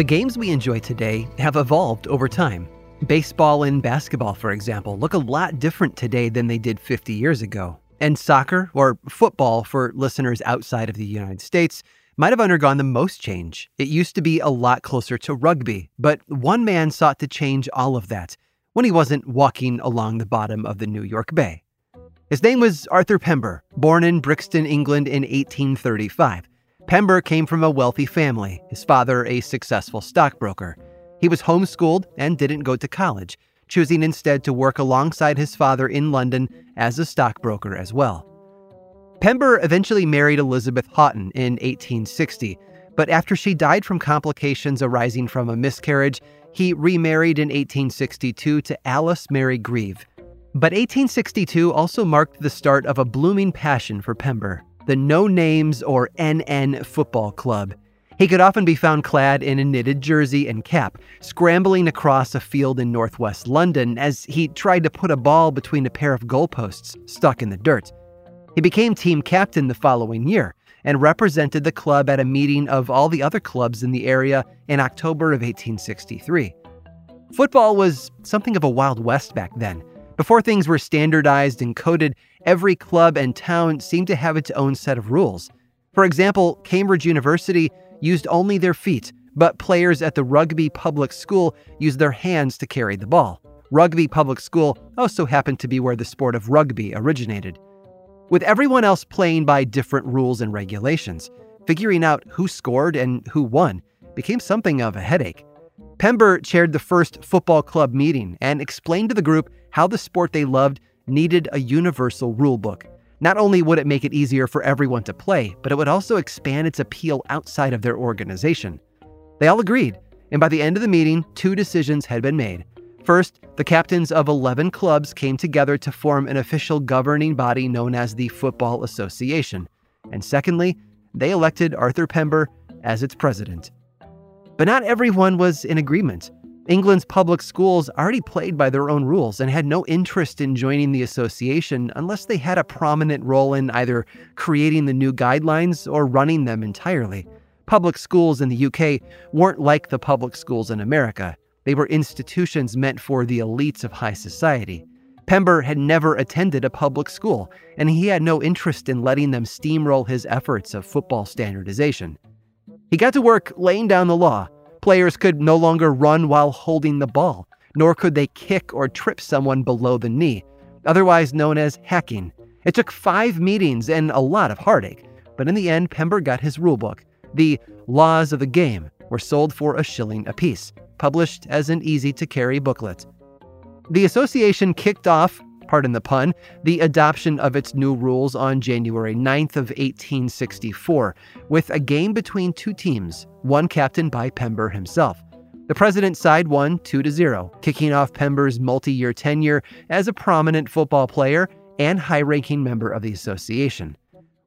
The games we enjoy today have evolved over time. Baseball and basketball, for example, look a lot different today than they did 50 years ago. And soccer, or football for listeners outside of the United States, might have undergone the most change. It used to be a lot closer to rugby, but one man sought to change all of that when he wasn't walking along the bottom of the New York Bay. His name was Arthur Pember, born in Brixton, England in 1835. Pember came from a wealthy family, his father a successful stockbroker. He was homeschooled and didn't go to college, choosing instead to work alongside his father in London as a stockbroker as well. Pember eventually married Elizabeth Houghton in 1860, but after she died from complications arising from a miscarriage, he remarried in 1862 to Alice Mary Grieve. But 1862 also marked the start of a blooming passion for Pember the No Names or NN Football Club. He could often be found clad in a knitted jersey and cap, scrambling across a field in northwest London as he tried to put a ball between a pair of goalposts stuck in the dirt. He became team captain the following year and represented the club at a meeting of all the other clubs in the area in October of 1863. Football was something of a Wild West back then. Before things were standardized and coded, every club and town seemed to have its own set of rules. For example, Cambridge University used only their feet, but players at the Rugby Public School used their hands to carry the ball. Rugby Public School also happened to be where the sport of rugby originated. With everyone else playing by different rules and regulations, figuring out who scored and who won became something of a headache. Pember chaired the first football club meeting and explained to the group how the sport they loved needed a universal rulebook. Not only would it make it easier for everyone to play, but it would also expand its appeal outside of their organization. They all agreed, and by the end of the meeting, two decisions had been made. First, the captains of 11 clubs came together to form an official governing body known as the Football Association. And secondly, they elected Arthur Pember as its president. But not everyone was in agreement. England's public schools already played by their own rules and had no interest in joining the association unless they had a prominent role in either creating the new guidelines or running them entirely. Public schools in the UK weren't like the public schools in America. They were institutions meant for the elites of high society. Pember had never attended a public school, and he had no interest in letting them steamroll his efforts of football standardization. He got to work laying down the law Players could no longer run while holding the ball, nor could they kick or trip someone below the knee, otherwise known as hacking. It took five meetings and a lot of heartache, but in the end, Pember got his rulebook. The Laws of the Game were sold for a shilling apiece, published as an easy to carry booklet. The association kicked off pardon the pun, the adoption of its new rules on January 9th of 1864, with a game between two teams, one captained by Pember himself. The president's side won 2 to 0, kicking off Pember's multi-year tenure as a prominent football player and high-ranking member of the association.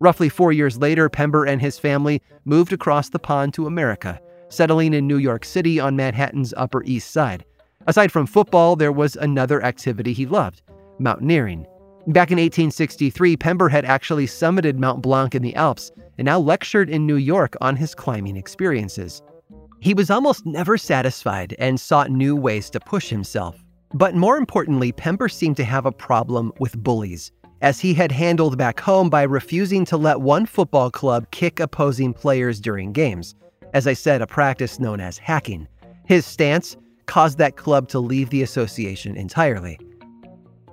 Roughly 4 years later, Pember and his family moved across the pond to America, settling in New York City on Manhattan's Upper East Side. Aside from football, there was another activity he loved mountaineering. Back in 1863, Pember had actually summited Mount Blanc in the Alps and now lectured in New York on his climbing experiences. He was almost never satisfied and sought new ways to push himself. But more importantly, Pember seemed to have a problem with bullies. as he had handled back home by refusing to let one football club kick opposing players during games. As I said, a practice known as hacking. His stance caused that club to leave the association entirely.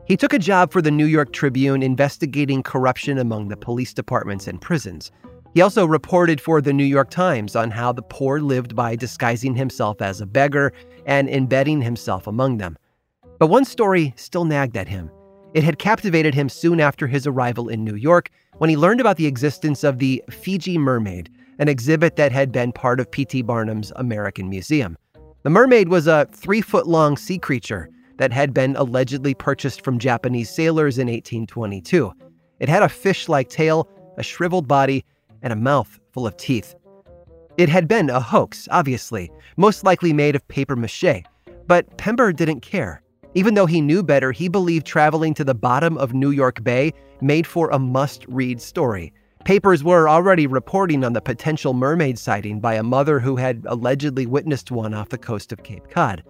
He took a job for the New York Tribune investigating corruption among the police departments and prisons. He also reported for the New York Times on how the poor lived by disguising himself as a beggar and embedding himself among them. But one story still nagged at him. It had captivated him soon after his arrival in New York when he learned about the existence of the Fiji Mermaid, an exhibit that had been part of P.T. Barnum's American Museum. The mermaid was a three foot long sea creature that had been allegedly purchased from Japanese sailors in 1822. It had a fish like tail, a shriveled body, and a mouth full of teeth. It had been a hoax, obviously, most likely made of paper mache, but Pember didn't care. Even though he knew better, he believed traveling to the bottom of New York Bay made for a must read story. Papers were already reporting on the potential mermaid sighting by a mother who had allegedly witnessed one off the coast of Cape Cod.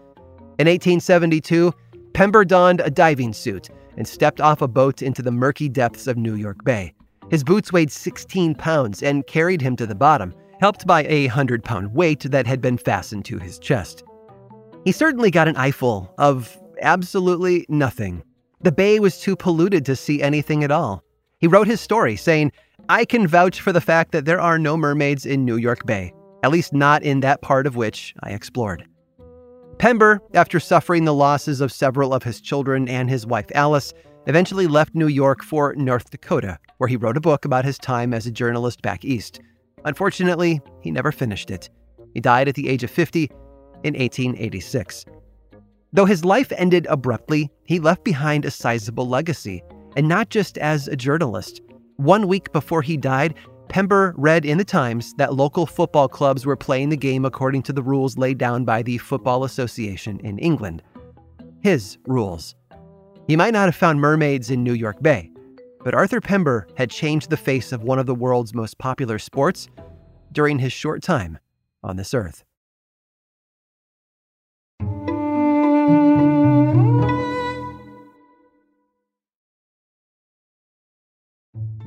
In 1872, Pember donned a diving suit and stepped off a boat into the murky depths of New York Bay. His boots weighed 16 pounds and carried him to the bottom, helped by a 100 pound weight that had been fastened to his chest. He certainly got an eyeful of absolutely nothing. The bay was too polluted to see anything at all. He wrote his story saying, I can vouch for the fact that there are no mermaids in New York Bay, at least not in that part of which I explored. Pember, after suffering the losses of several of his children and his wife Alice, eventually left New York for North Dakota, where he wrote a book about his time as a journalist back east. Unfortunately, he never finished it. He died at the age of 50 in 1886. Though his life ended abruptly, he left behind a sizable legacy, and not just as a journalist. One week before he died, Pember read in the Times that local football clubs were playing the game according to the rules laid down by the Football Association in England. His rules. He might not have found mermaids in New York Bay, but Arthur Pember had changed the face of one of the world's most popular sports during his short time on this earth.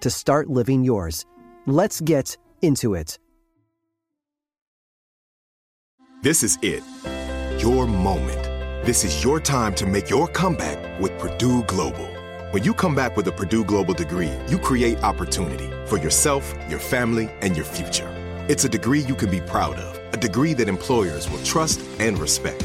to start living yours. Let's get into it. This is it. Your moment. This is your time to make your comeback with Purdue Global. When you come back with a Purdue Global degree, you create opportunity for yourself, your family, and your future. It's a degree you can be proud of, a degree that employers will trust and respect.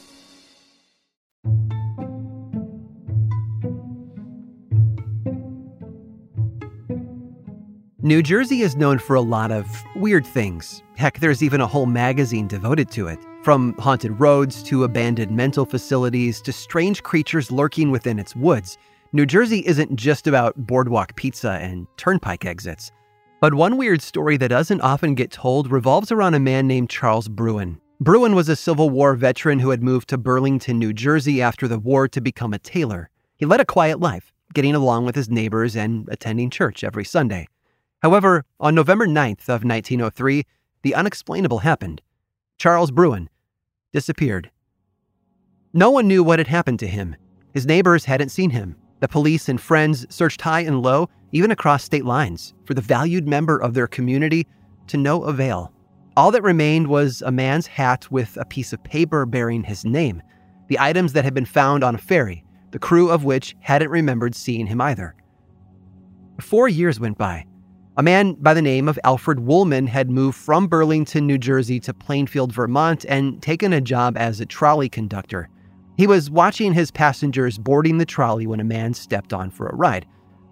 New Jersey is known for a lot of weird things. Heck, there's even a whole magazine devoted to it. From haunted roads to abandoned mental facilities to strange creatures lurking within its woods, New Jersey isn't just about boardwalk pizza and turnpike exits. But one weird story that doesn't often get told revolves around a man named Charles Bruin. Bruin was a Civil War veteran who had moved to Burlington, New Jersey after the war to become a tailor. He led a quiet life, getting along with his neighbors and attending church every Sunday. However, on November 9th of 1903, the unexplainable happened. Charles Bruin disappeared. No one knew what had happened to him. His neighbors hadn't seen him. The police and friends searched high and low, even across state lines, for the valued member of their community to no avail. All that remained was a man's hat with a piece of paper bearing his name, the items that had been found on a ferry, the crew of which hadn't remembered seeing him either. Four years went by. A man by the name of Alfred Woolman had moved from Burlington, New Jersey to Plainfield, Vermont, and taken a job as a trolley conductor. He was watching his passengers boarding the trolley when a man stepped on for a ride.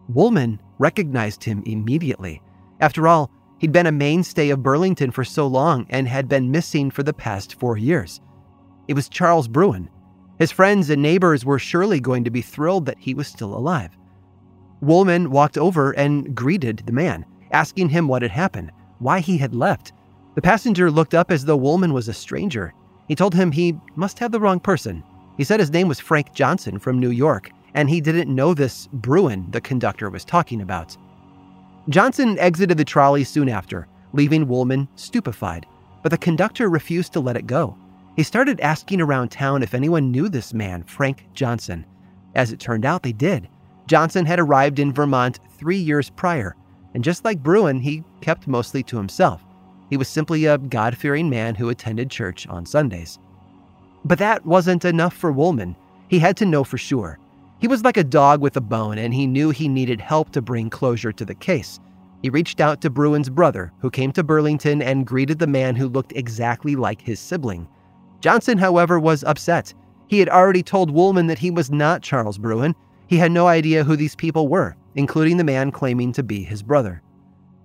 Woolman recognized him immediately. After all, he'd been a mainstay of Burlington for so long and had been missing for the past four years. It was Charles Bruin. His friends and neighbors were surely going to be thrilled that he was still alive. Woolman walked over and greeted the man, asking him what had happened, why he had left. The passenger looked up as though Woolman was a stranger. He told him he must have the wrong person. He said his name was Frank Johnson from New York, and he didn't know this Bruin the conductor was talking about. Johnson exited the trolley soon after, leaving Woolman stupefied, but the conductor refused to let it go. He started asking around town if anyone knew this man, Frank Johnson. As it turned out, they did. Johnson had arrived in Vermont three years prior, and just like Bruin, he kept mostly to himself. He was simply a God fearing man who attended church on Sundays. But that wasn't enough for Woolman. He had to know for sure. He was like a dog with a bone, and he knew he needed help to bring closure to the case. He reached out to Bruin's brother, who came to Burlington and greeted the man who looked exactly like his sibling. Johnson, however, was upset. He had already told Woolman that he was not Charles Bruin, he had no idea who these people were, including the man claiming to be his brother.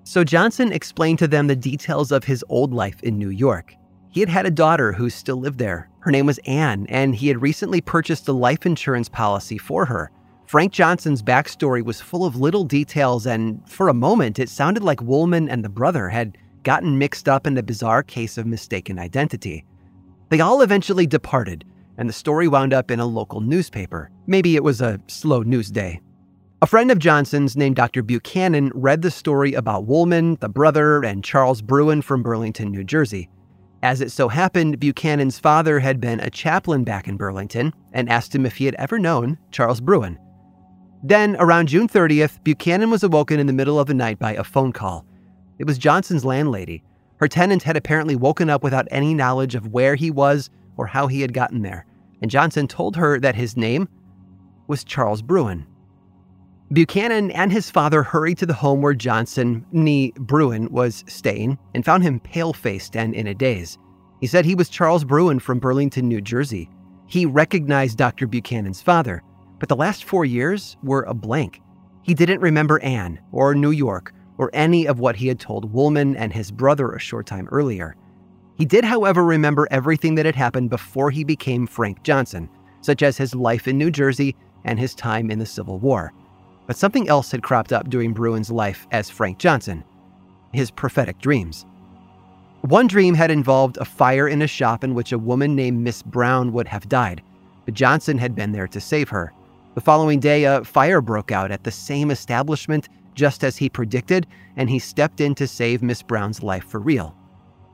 So Johnson explained to them the details of his old life in New York. He had had a daughter who still lived there. Her name was Anne, and he had recently purchased a life insurance policy for her. Frank Johnson's backstory was full of little details, and for a moment, it sounded like Woolman and the brother had gotten mixed up in a bizarre case of mistaken identity. They all eventually departed, and the story wound up in a local newspaper. Maybe it was a slow news day. A friend of Johnson's named Dr. Buchanan read the story about Woolman, the brother, and Charles Bruin from Burlington, New Jersey. As it so happened, Buchanan's father had been a chaplain back in Burlington and asked him if he had ever known Charles Bruin. Then, around June 30th, Buchanan was awoken in the middle of the night by a phone call. It was Johnson's landlady. Her tenant had apparently woken up without any knowledge of where he was or how he had gotten there, and Johnson told her that his name was Charles Bruin. Buchanan and his father hurried to the home where Johnson, nee Bruin, was staying and found him pale faced and in a daze. He said he was Charles Bruin from Burlington, New Jersey. He recognized Dr. Buchanan's father, but the last four years were a blank. He didn't remember Anne or New York or any of what he had told Woolman and his brother a short time earlier. He did, however, remember everything that had happened before he became Frank Johnson, such as his life in New Jersey and his time in the Civil War. But something else had cropped up during Bruin's life as Frank Johnson his prophetic dreams. One dream had involved a fire in a shop in which a woman named Miss Brown would have died, but Johnson had been there to save her. The following day, a fire broke out at the same establishment just as he predicted, and he stepped in to save Miss Brown's life for real.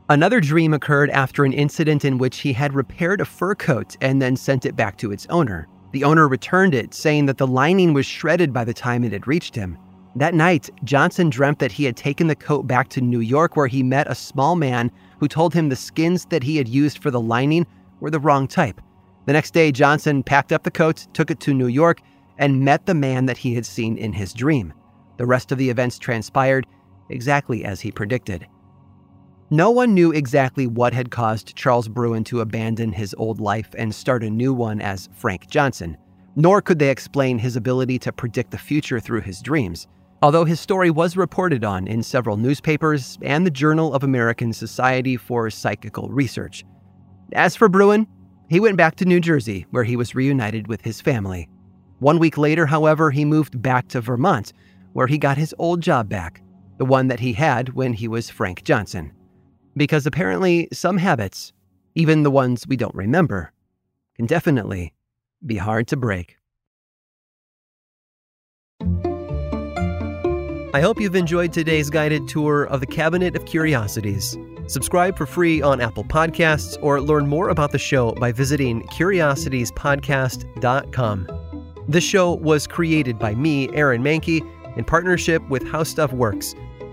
Another dream occurred after an incident in which he had repaired a fur coat and then sent it back to its owner. The owner returned it, saying that the lining was shredded by the time it had reached him. That night, Johnson dreamt that he had taken the coat back to New York, where he met a small man who told him the skins that he had used for the lining were the wrong type. The next day, Johnson packed up the coat, took it to New York, and met the man that he had seen in his dream. The rest of the events transpired exactly as he predicted. No one knew exactly what had caused Charles Bruin to abandon his old life and start a new one as Frank Johnson, nor could they explain his ability to predict the future through his dreams, although his story was reported on in several newspapers and the Journal of American Society for Psychical Research. As for Bruin, he went back to New Jersey, where he was reunited with his family. One week later, however, he moved back to Vermont, where he got his old job back, the one that he had when he was Frank Johnson because apparently some habits, even the ones we don't remember, can definitely be hard to break. I hope you've enjoyed today's guided tour of the Cabinet of Curiosities. Subscribe for free on Apple Podcasts or learn more about the show by visiting curiositiespodcast.com. This show was created by me, Aaron Mahnke, in partnership with How Stuff Works